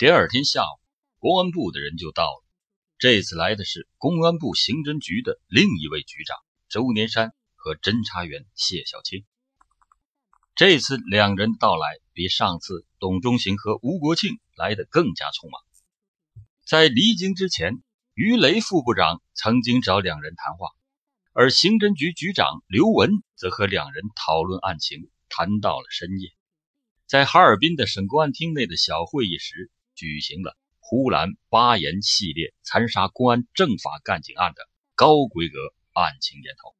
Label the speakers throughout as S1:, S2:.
S1: 第二天下午，公安部的人就到了。这次来的是公安部刑侦局的另一位局长周年山和侦查员谢小青。这次两人到来比上次董忠行和吴国庆来的更加匆忙。在离京之前，于雷副部长曾经找两人谈话，而刑侦局局长刘文则和两人讨论案情，谈到了深夜。在哈尔滨的省公安厅内的小会议室，举行了呼兰巴彦系列残杀公安政法干警案的高规格案情研讨。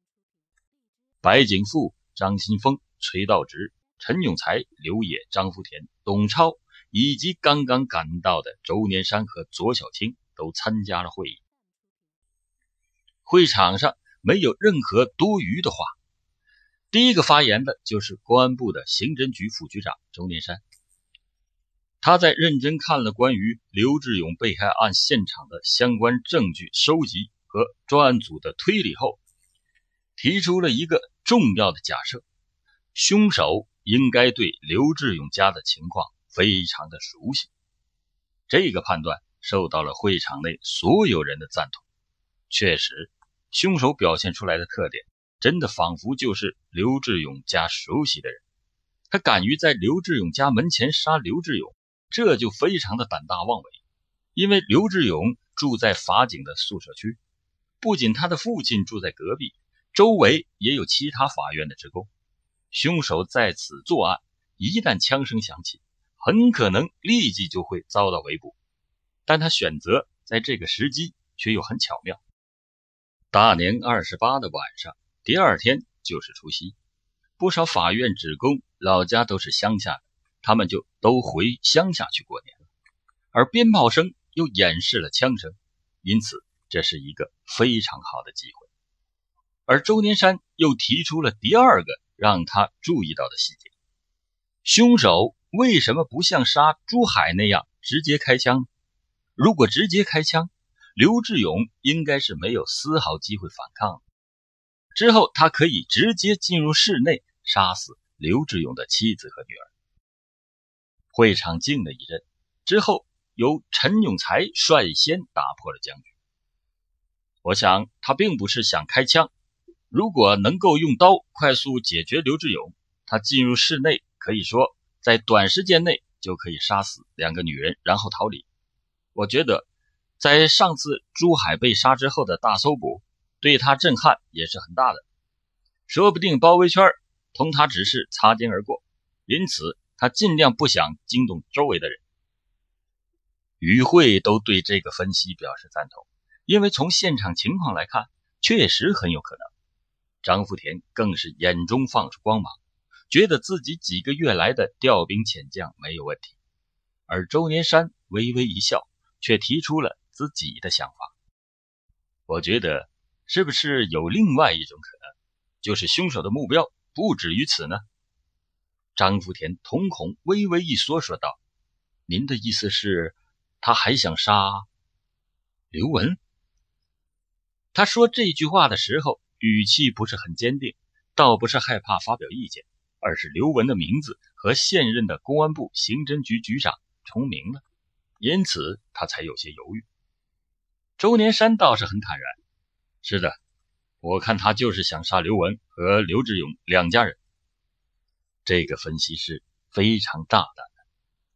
S1: 白景富、张新峰、崔道直、陈永才、刘野、张福田、董超。以及刚刚赶到的周年山和左小青都参加了会议。会场上没有任何多余的话。第一个发言的就是公安部的刑侦局副局长周年山。他在认真看了关于刘志勇被害案现场的相关证据收集和专案组的推理后，提出了一个重要的假设：凶手应该对刘志勇家的情况。非常的熟悉，这个判断受到了会场内所有人的赞同。确实，凶手表现出来的特点，真的仿佛就是刘志勇家熟悉的人。他敢于在刘志勇家门前杀刘志勇，这就非常的胆大妄为。因为刘志勇住在法警的宿舍区，不仅他的父亲住在隔壁，周围也有其他法院的职工。凶手在此作案，一旦枪声响起，很可能立即就会遭到围捕，但他选择在这个时机却又很巧妙。大年二十八的晚上，第二天就是除夕，不少法院职工老家都是乡下的，他们就都回乡下去过年了。而鞭炮声又掩饰了枪声，因此这是一个非常好的机会。而周年山又提出了第二个让他注意到的细节：凶手。为什么不像杀朱海那样直接开枪？如果直接开枪，刘志勇应该是没有丝毫机会反抗。之后他可以直接进入室内杀死刘志勇的妻子和女儿。会场静了一阵，之后由陈永才率先打破了僵局。我想他并不是想开枪，如果能够用刀快速解决刘志勇，他进入室内可以说。在短时间内就可以杀死两个女人，然后逃离。我觉得，在上次珠海被杀之后的大搜捕，对他震撼也是很大的。说不定包围圈同他只是擦肩而过，因此他尽量不想惊动周围的人。与会都对这个分析表示赞同，因为从现场情况来看，确实很有可能。张福田更是眼中放出光芒。觉得自己几个月来的调兵遣将没有问题，而周年山微微一笑，却提出了自己的想法。我觉得，是不是有另外一种可能，就是凶手的目标不止于此呢？张福田瞳孔微微一缩，说道：“您的意思是，他还想杀刘文？”他说这句话的时候，语气不是很坚定，倒不是害怕发表意见。而是刘文的名字和现任的公安部刑侦局局长重名了，因此他才有些犹豫。周年山倒是很坦然：“是的，我看他就是想杀刘文和刘志勇两家人。”这个分析是非常大胆的。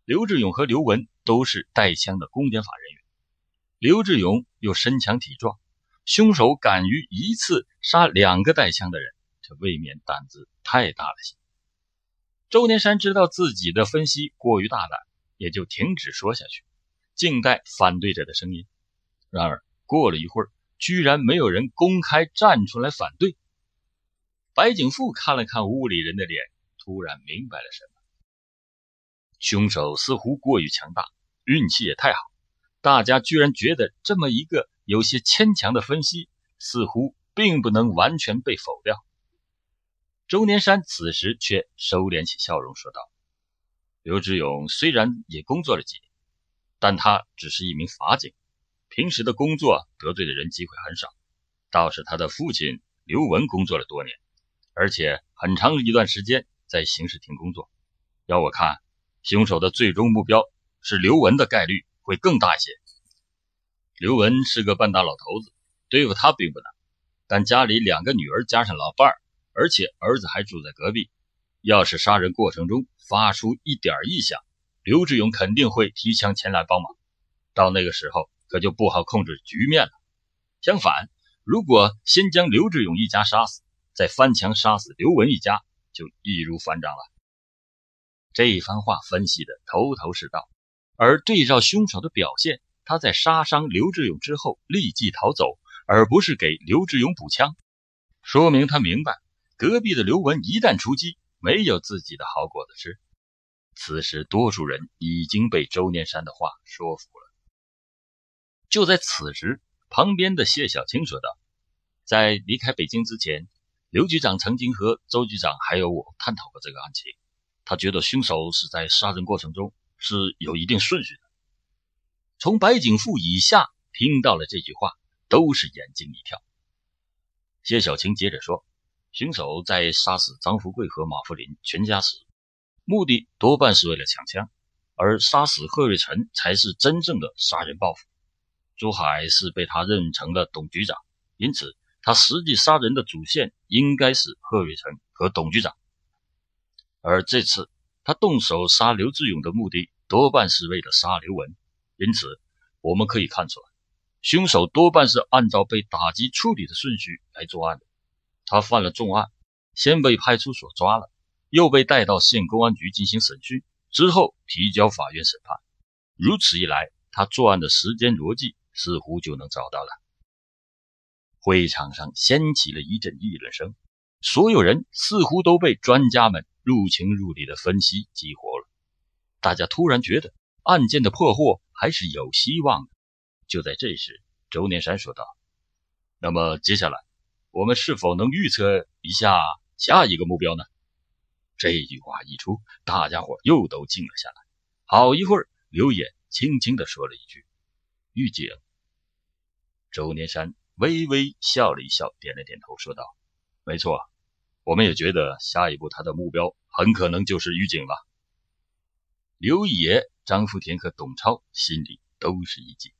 S1: 刘志勇和刘文都是带枪的公检法人员，刘志勇又身强体壮，凶手敢于一次杀两个带枪的人，这未免胆子太大了些。周年山知道自己的分析过于大胆，也就停止说下去，静待反对者的声音。然而过了一会儿，居然没有人公开站出来反对。白景富看了看屋里人的脸，突然明白了什么：凶手似乎过于强大，运气也太好，大家居然觉得这么一个有些牵强的分析，似乎并不能完全被否掉。周年山此时却收敛起笑容，说道：“刘志勇虽然也工作了几年，但他只是一名法警，平时的工作得罪的人机会很少。倒是他的父亲刘文工作了多年，而且很长一段时间在刑事厅工作。要我看，凶手的最终目标是刘文的概率会更大一些。刘文是个半大老头子，对付他并不难，但家里两个女儿加上老伴儿，而且儿子还住在隔壁，要是杀人过程中发出一点异响，刘志勇肯定会提枪前来帮忙。到那个时候，可就不好控制局面了。相反，如果先将刘志勇一家杀死，再翻墙杀死刘文一家，就易如反掌了。这一番话分析的头头是道，而对照凶手的表现。他在杀伤刘志勇之后立即逃走，而不是给刘志勇补枪，说明他明白隔壁的刘文一旦出击，没有自己的好果子吃。此时，多数人已经被周念山的话说服了。就在此时，旁边的谢小青说道：“在离开北京之前，刘局长曾经和周局长还有我探讨过这个案情。他觉得凶手是在杀人过程中是有一定顺序的。”从白景富以下听到了这句话，都是眼睛一跳。谢小青接着说：“凶手在杀死张富贵和马富林全家时，目的多半是为了抢枪，而杀死贺瑞成才是真正的杀人报复。朱海是被他认成了董局长，因此他实际杀人的主线应该是贺瑞成和董局长。而这次他动手杀刘志勇的目的，多半是为了杀刘文。”因此，我们可以看出来，凶手多半是按照被打击处理的顺序来作案的。他犯了重案，先被派出所抓了，又被带到县公安局进行审讯，之后提交法院审判。如此一来，他作案的时间逻辑似乎就能找到了。会场上掀起了一阵议论声，所有人似乎都被专家们入情入理的分析激活了。大家突然觉得案件的破获。还是有希望的。就在这时，周念山说道：“那么接下来，我们是否能预测一下下一个目标呢？”这句话一出，大家伙又都静了下来。好一会儿，刘野轻轻地说了一句：“预警。”周年山微微笑了一笑，点了点头，说道：“没错，我们也觉得下一步他的目标很可能就是狱警了。”刘野。张福田和董超心里都是一惊，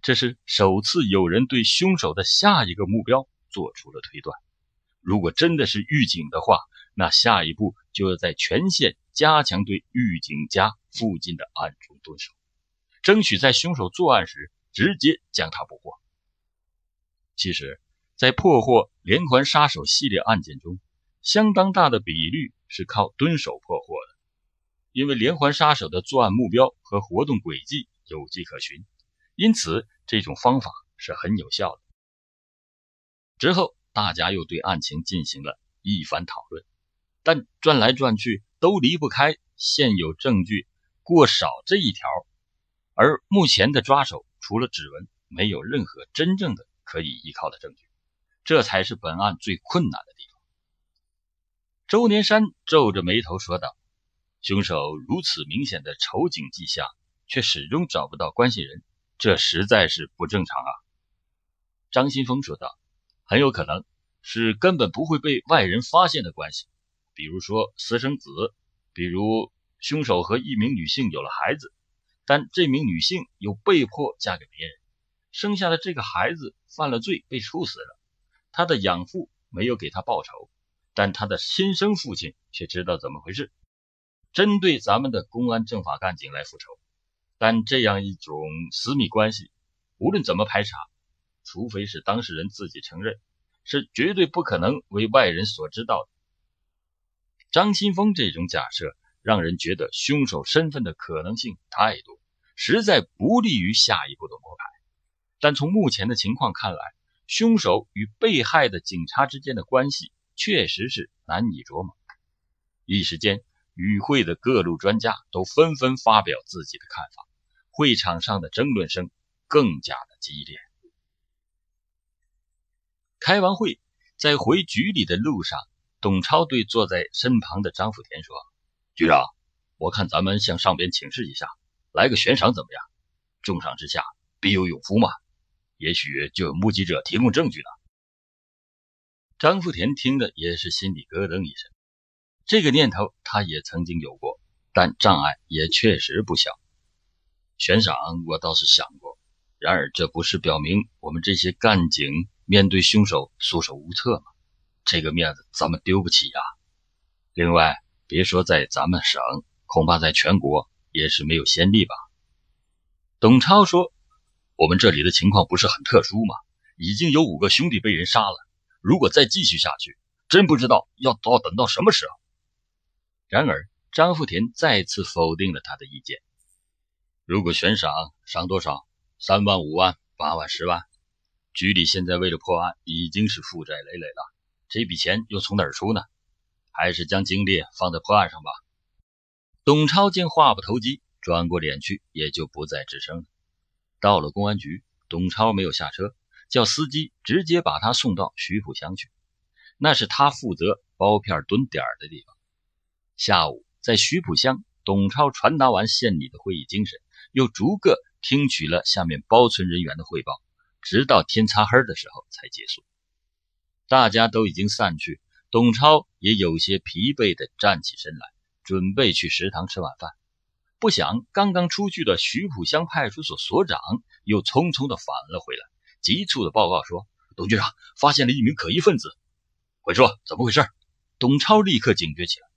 S1: 这是首次有人对凶手的下一个目标做出了推断。如果真的是狱警的话，那下一步就要在全县加强对狱警家附近的暗中蹲守，争取在凶手作案时直接将他捕获。其实，在破获连环杀手系列案件中，相当大的比率是靠蹲守破获的。因为连环杀手的作案目标和活动轨迹有迹可循，因此这种方法是很有效的。之后，大家又对案情进行了一番讨论，但转来转去都离不开现有证据过少这一条。而目前的抓手除了指纹，没有任何真正的可以依靠的证据，这才是本案最困难的地方。周年山皱着眉头说道。凶手如此明显的仇警迹象，却始终找不到关系人，这实在是不正常啊！张新峰说道：“很有可能是根本不会被外人发现的关系，比如说私生子，比如凶手和一名女性有了孩子，但这名女性又被迫嫁给别人，生下的这个孩子犯了罪被处死了，他的养父没有给他报仇，但他的亲生父亲却知道怎么回事。”针对咱们的公安政法干警来复仇，但这样一种私密关系，无论怎么排查，除非是当事人自己承认，是绝对不可能为外人所知道的。张新峰这种假设，让人觉得凶手身份的可能性太多，实在不利于下一步的摸排。但从目前的情况看来，凶手与被害的警察之间的关系确实是难以琢磨。一时间。与会的各路专家都纷纷发表自己的看法，会场上的争论声更加的激烈。开完会，在回局里的路上，董超对坐在身旁的张福田说：“局长，我看咱们向上边请示一下，来个悬赏怎么样？重赏之下必有勇夫嘛，也许就有目击者提供证据了。”张福田听的也是心里咯噔一声。这个念头他也曾经有过，但障碍也确实不小。悬赏我倒是想过，然而这不是表明我们这些干警面对凶手束手无策吗？这个面子咱们丢不起呀。另外，别说在咱们省，恐怕在全国也是没有先例吧。董超说：“我们这里的情况不是很特殊吗？已经有五个兄弟被人杀了，如果再继续下去，真不知道要到等到什么时候。”然而，张福田再次否定了他的意见。如果悬赏赏多少？三万、五万、八万、十万？局里现在为了破案，已经是负债累累了，这笔钱又从哪儿出呢？还是将精力放在破案上吧。董超见话不投机，转过脸去，也就不再吱声了。到了公安局，董超没有下车，叫司机直接把他送到徐浦乡去，那是他负责包片蹲点的地方。下午在徐浦乡，董超传达完县里的会议精神，又逐个听取了下面包村人员的汇报，直到天擦黑的时候才结束。大家都已经散去。董超也有些疲惫地站起身来，准备去食堂吃晚饭。不想刚刚出去的徐浦乡派出所所长又匆匆地返了回来，急促地报告说：“董局长发现了一名可疑分子。”快说，怎么回事？董超立刻警觉起来。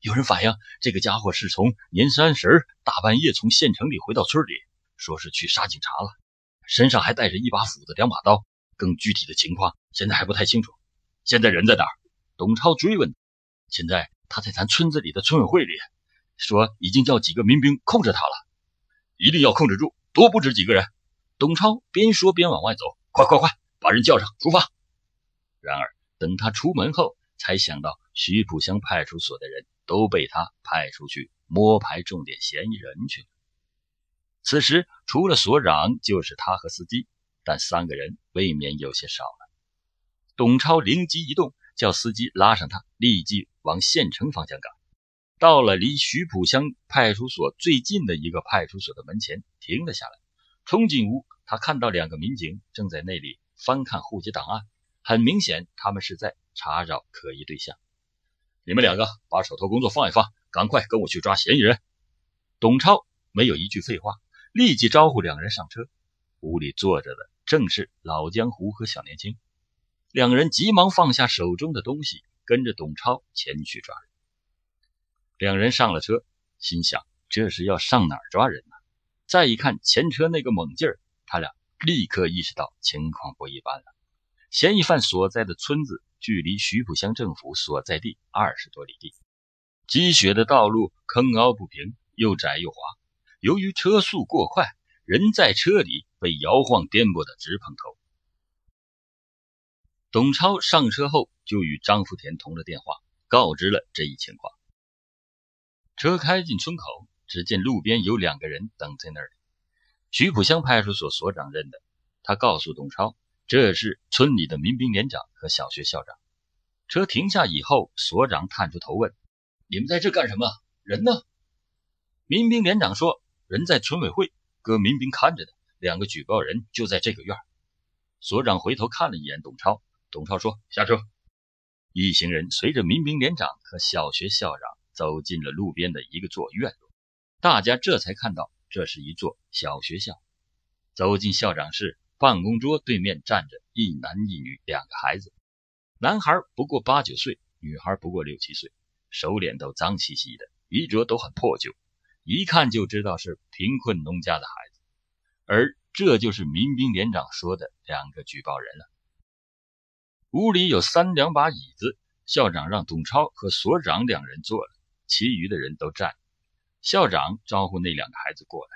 S1: 有人反映，这个家伙是从年三十大半夜从县城里回到村里，说是去杀警察了，身上还带着一把斧子、两把刀。更具体的情况现在还不太清楚。现在人在哪儿？董超追问：“现在他在咱村子里的村委会里，说已经叫几个民兵控制他了，一定要控制住，多不止几个人。”董超边说边往外走：“快快快，把人叫上，出发！”然而等他出门后，才想到徐浦乡派出所的人都被他派出去摸排重点嫌疑人去了。此时除了所长，就是他和司机，但三个人未免有些少了。董超灵机一动。叫司机拉上他，立即往县城方向赶。到了离徐浦乡派出所最近的一个派出所的门前，停了下来。冲进屋，他看到两个民警正在那里翻看户籍档案，很明显，他们是在查找可疑对象。你们两个把手头工作放一放，赶快跟我去抓嫌疑人。董超没有一句废话，立即招呼两人上车。屋里坐着的正是老江湖和小年轻。两人急忙放下手中的东西，跟着董超前去抓人。两人上了车，心想这是要上哪儿抓人呢？再一看前车那个猛劲儿，他俩立刻意识到情况不一般了。嫌疑犯所在的村子距离徐浦乡政府所在地二十多里地，积雪的道路坑凹不平，又窄又滑。由于车速过快，人在车里被摇晃颠簸的直碰头。董超上车后，就与张福田通了电话，告知了这一情况。车开进村口，只见路边有两个人等在那里。徐浦乡派出所所长认得，他告诉董超，这是村里的民兵连长和小学校长。车停下以后，所长探出头问：“你们在这干什么？人呢？”民兵连长说：“人在村委会，搁民兵看着呢。两个举报人就在这个院。”所长回头看了一眼董超。董超说：“下车。”一行人随着民兵连长和小学校长走进了路边的一个座院落，大家这才看到这是一座小学校。走进校长室，办公桌对面站着一男一女两个孩子，男孩不过八九岁，女孩不过六七岁，手脸都脏兮兮的，衣着都很破旧，一看就知道是贫困农家的孩子。而这就是民兵连长说的两个举报人了。屋里有三两把椅子，校长让董超和所长两人坐了，其余的人都站。校长招呼那两个孩子过来，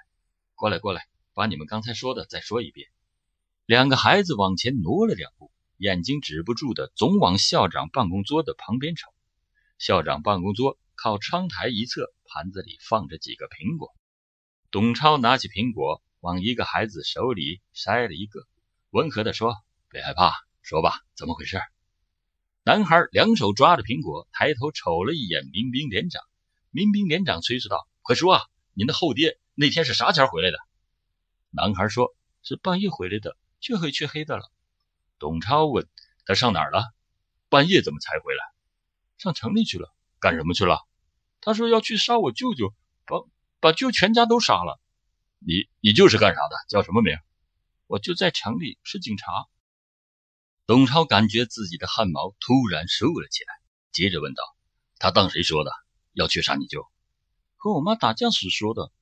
S1: 过来，过来，把你们刚才说的再说一遍。两个孩子往前挪了两步，眼睛止不住的总往校长办公桌的旁边瞅。校长办公桌靠窗台一侧，盘子里放着几个苹果。董超拿起苹果，往一个孩子手里塞了一个，温和地说：“别害怕。”说吧，怎么回事？男孩两手抓着苹果，抬头瞅了一眼民兵连长。民兵连长催促道：“快说啊，您的后爹那天是啥前回来的？”男孩说：“是半夜回来的，黢黑黢黑的了。”董超问：“他上哪儿了？半夜怎么才回来？上城里去了，干什么去了？”他说：“要去杀我舅舅，把把舅全家都杀了。”你你就是干啥的？叫什么名？
S2: 我就在城里，是警察。
S1: 董超感觉自己的汗毛突然竖了起来，接着问道：“他当谁说的？要去杀你舅？”
S2: 和我妈打架时说的。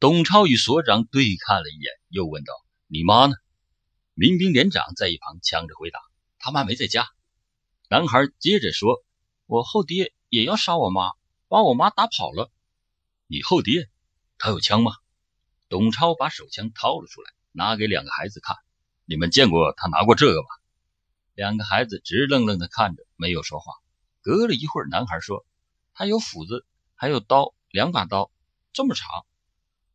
S1: 董超与所长对看了一眼，又问道：“你妈呢？”民兵连长在一旁抢着回答：“他妈没在家。”
S2: 男孩接着说：“我后爹也要杀我妈，把我妈打跑了。”
S1: 你后爹，他有枪吗？董超把手枪掏了出来，拿给两个孩子看。你们见过他拿过这个吗？
S2: 两个孩子直愣愣地看着，没有说话。隔了一会儿，男孩说：“他有斧子，还有刀，两把刀，这么长。”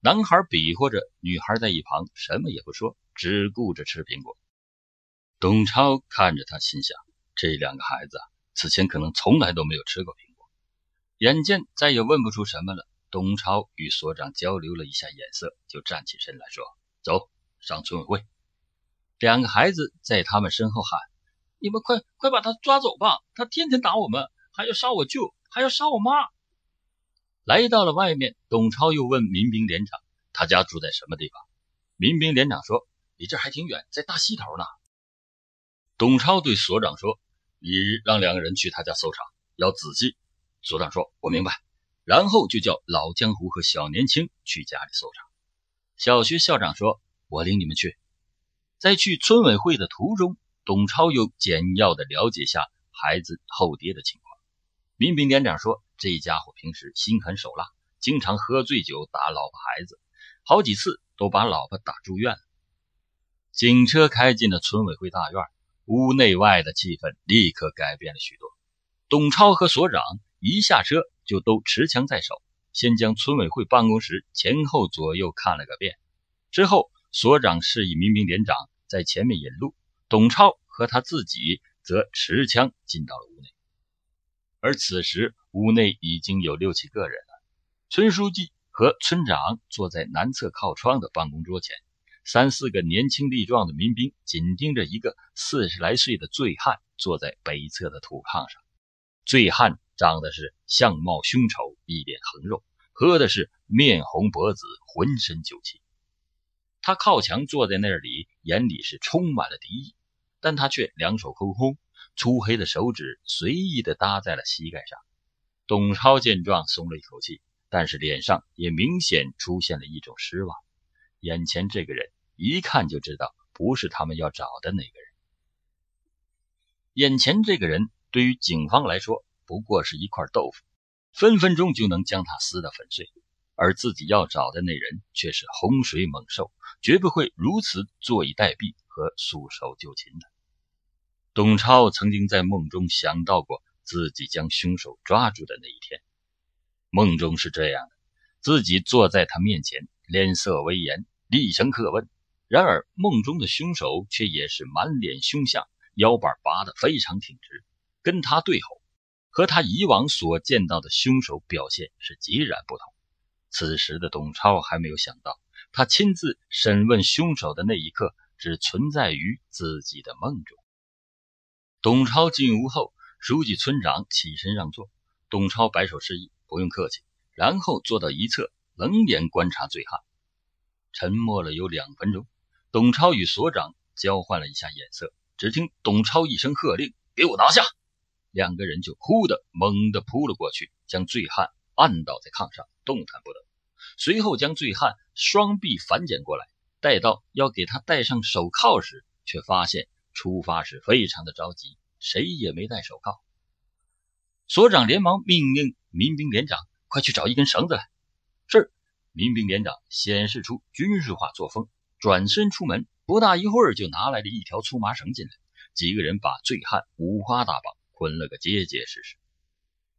S1: 男孩比划着，女孩在一旁什么也不说，只顾着吃苹果。董超看着他，心想：这两个孩子啊此前可能从来都没有吃过苹果。眼见再也问不出什么了，董超与所长交流了一下眼色，就站起身来说：“走上村委会。”
S2: 两个孩子在他们身后喊。你们快快把他抓走吧！他天天打我们，还要杀我舅，还要杀我妈。
S1: 来到了外面，董超又问民兵连长：“他家住在什么地方？”
S2: 民兵连长说：“离这还挺远，在大西头呢。”
S1: 董超对所长说：“你让两个人去他家搜查，要仔细。”所长说：“我明白。”然后就叫老江湖和小年轻去家里搜查。
S2: 小学校长说：“我领你们去。”
S1: 在去村委会的途中。董超又简要的了解下孩子后爹的情况。民兵连长说：“这家伙平时心狠手辣，经常喝醉酒打老婆孩子，好几次都把老婆打住院了。”警车开进了村委会大院，屋内外的气氛立刻改变了许多。董超和所长一下车就都持枪在手，先将村委会办公室前后左右看了个遍，之后所长示意民兵连长在前面引路。董超和他自己则持枪进到了屋内，而此时屋内已经有六七个人了。村书记和村长坐在南侧靠窗的办公桌前，三四个年轻力壮的民兵紧盯着一个四十来岁的醉汉坐在北侧的土炕上。醉汉长得是相貌凶丑，一脸横肉，喝的是面红脖子，浑身酒气。他靠墙坐在那里，眼里是充满了敌意。但他却两手空空，粗黑的手指随意地搭在了膝盖上。董超见状松了一口气，但是脸上也明显出现了一种失望。眼前这个人一看就知道不是他们要找的那个人。眼前这个人对于警方来说不过是一块豆腐，分分钟就能将他撕得粉碎。而自己要找的那人却是洪水猛兽，绝不会如此坐以待毙。和束手就擒的董超曾经在梦中想到过自己将凶手抓住的那一天，梦中是这样的：自己坐在他面前，脸色威严，厉声客问。然而梦中的凶手却也是满脸凶相，腰板拔得非常挺直，跟他对吼，和他以往所见到的凶手表现是截然不同。此时的董超还没有想到，他亲自审问凶手的那一刻。只存在于自己的梦中。董超进屋后，书记、村长起身让座，董超摆手示意不用客气，然后坐到一侧，冷眼观察醉汉。沉默了有两分钟，董超与所长交换了一下眼色，只听董超一声喝令：“给我拿下！”两个人就呼的猛地扑了过去，将醉汉按倒在炕上，动弹不得。随后将醉汉双臂反剪过来。待到要给他戴上手铐时，却发现出发时非常的着急，谁也没戴手铐。所长连忙命令民兵连长：“快去找一根绳子来。”是。民兵连长显示出军事化作风，转身出门，不大一会儿就拿来了一条粗麻绳进来。几个人把醉汉五花大绑，捆了个结结实实。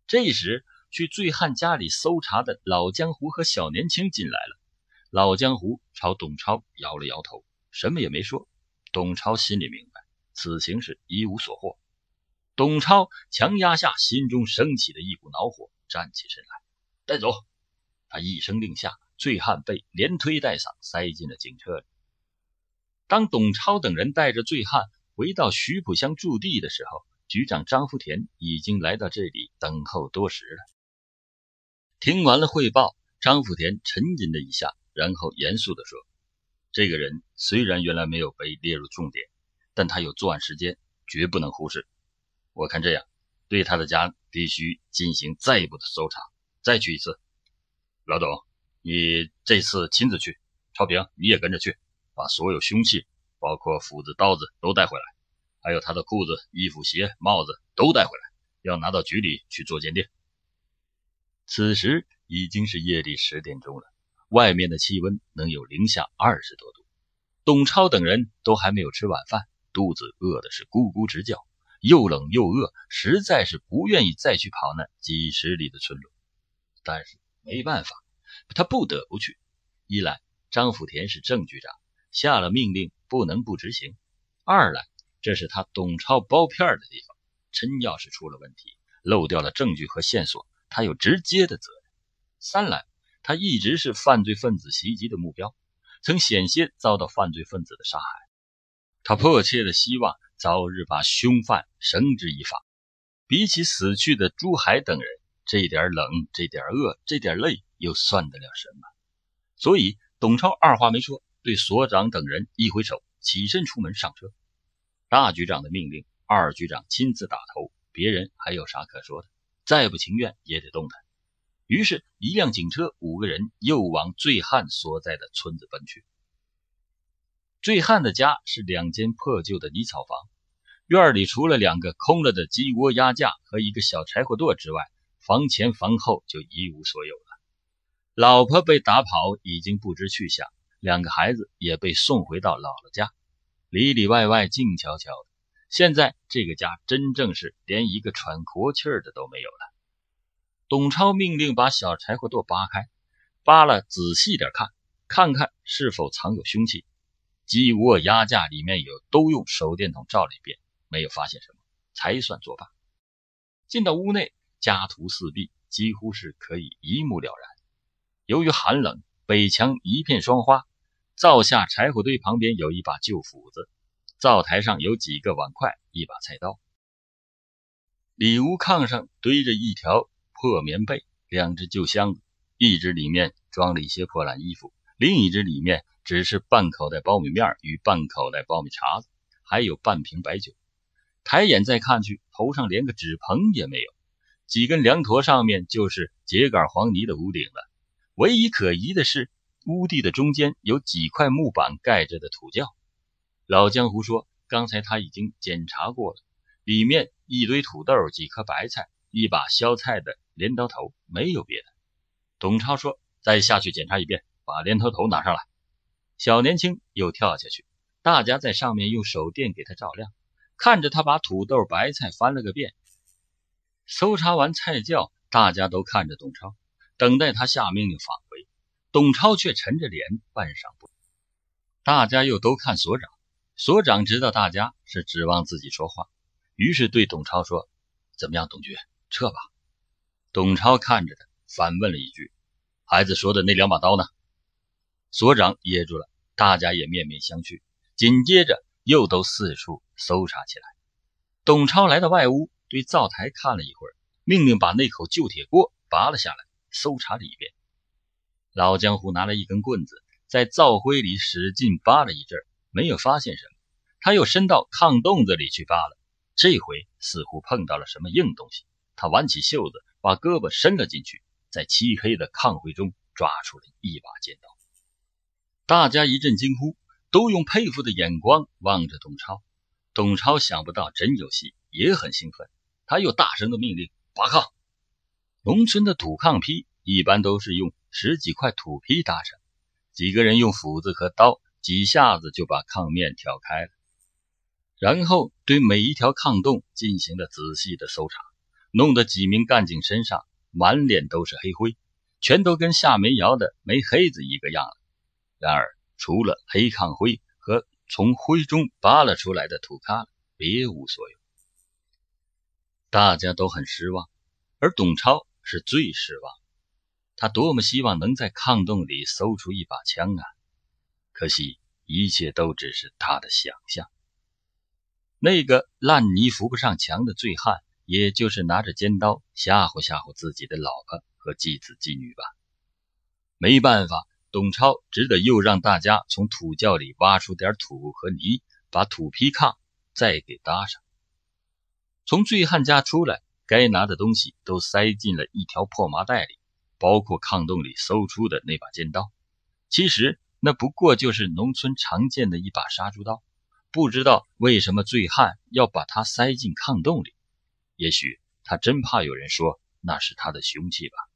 S1: 这时，去醉汉家里搜查的老江湖和小年轻进来了。老江湖朝董超摇了摇头，什么也没说。董超心里明白，此行是一无所获。董超强压下心中升起的一股恼火，站起身来，带走。他一声令下，醉汉被连推带搡塞进了警车里。当董超等人带着醉汉回到徐浦乡驻地的时候，局长张福田已经来到这里等候多时了。听完了汇报，张福田沉吟了一下。然后严肃地说：“这个人虽然原来没有被列入重点，但他有作案时间，绝不能忽视。我看这样，对他的家必须进行再一步的搜查，再去一次。老董，你这次亲自去，超平你也跟着去，把所有凶器，包括斧子、刀子都带回来，还有他的裤子、衣服、鞋、帽子都带回来，要拿到局里去做鉴定。”此时已经是夜里十点钟了，外面的气温能有零下二十多度。董超等人都还没有吃晚饭，肚子饿的是咕咕直叫，又冷又饿，实在是不愿意再去跑那几十里的村路。但是没办法，他不得不去。一来张福田是正局长，下了命令不能不执行；二来这是他董超包片的地方，真要是出了问题，漏掉了证据和线索。他有直接的责任。三来，他一直是犯罪分子袭击的目标，曾险些遭到犯罪分子的杀害。他迫切的希望早日把凶犯绳之以法。比起死去的朱海等人，这点冷、这点饿、这点累，又算得了什么？所以，董超二话没说，对所长等人一挥手，起身出门上车。大局长的命令，二局长亲自打头，别人还有啥可说的？再不情愿也得动弹。于是，一辆警车，五个人又往醉汉所在的村子奔去。醉汉的家是两间破旧的泥草房，院里除了两个空了的鸡窝鸭架和一个小柴火垛之外，房前房后就一无所有了。老婆被打跑，已经不知去向；两个孩子也被送回到姥姥家，里里外外静悄悄的。现在这个家真正是连一个喘活气的都没有了。董超命令把小柴火垛扒开，扒了仔细点看，看看是否藏有凶器。鸡窝、鸭架里面有，都用手电筒照了一遍，没有发现什么，才算作罢。进到屋内，家徒四壁，几乎是可以一目了然。由于寒冷，北墙一片霜花，灶下柴火堆旁边有一把旧斧子。灶台上有几个碗筷，一把菜刀。里屋炕上堆着一条破棉被，两只旧箱子，一只里面装了一些破烂衣服，另一只里面只是半口袋苞米面与半口袋苞米碴子，还有半瓶白酒。抬眼再看去，头上连个纸棚也没有，几根梁坨上面就是秸秆黄泥的屋顶了。唯一可疑的是，屋地的中间有几块木板盖着的土窖。老江湖说：“刚才他已经检查过了，里面一堆土豆、几颗白菜、一把削菜的镰刀头，没有别的。”董超说：“再下去检查一遍，把镰刀头拿上来。”小年轻又跳下去，大家在上面用手电给他照亮，看着他把土豆、白菜翻了个遍。搜查完菜窖，大家都看着董超，等待他下命令返回。董超却沉着脸，半晌不。大家又都看所长。所长知道大家是指望自己说话，于是对董超说：“怎么样，董局，撤吧。”董超看着他，反问了一句：“孩子说的那两把刀呢？”所长噎住了，大家也面面相觑，紧接着又都四处搜查起来。董超来到外屋，对灶台看了一会儿，命令把那口旧铁锅拔了下来，搜查了一遍。老江湖拿了一根棍子，在灶灰里使劲扒了一阵没有发现什么，他又伸到炕洞子里去扒了，这回似乎碰到了什么硬东西。他挽起袖子，把胳膊伸了进去，在漆黑的炕灰中抓出了一把尖刀。大家一阵惊呼，都用佩服的眼光望着董超。董超想不到真有戏，也很兴奋。他又大声的命令：“扒炕！”农村的土炕坯一般都是用十几块土坯搭成，几个人用斧子和刀。几下子就把炕面挑开了，然后对每一条炕洞进行了仔细的搜查，弄得几名干警身上满脸都是黑灰，全都跟下煤窑的煤黑子一个样了。然而，除了黑炕灰和从灰中扒拉出来的土疙瘩，别无所有。大家都很失望，而董超是最失望。他多么希望能在炕洞里搜出一把枪啊！可惜，一切都只是他的想象。那个烂泥扶不上墙的醉汉，也就是拿着尖刀吓唬吓唬自己的老婆和继子继女吧。没办法，董超只得又让大家从土窖里挖出点土和泥，把土坯炕再给搭上。从醉汉家出来，该拿的东西都塞进了一条破麻袋里，包括炕洞里搜出的那把尖刀。其实那不过就是农村常见的一把杀猪刀，不知道为什么醉汉要把它塞进炕洞里。也许他真怕有人说那是他的凶器吧。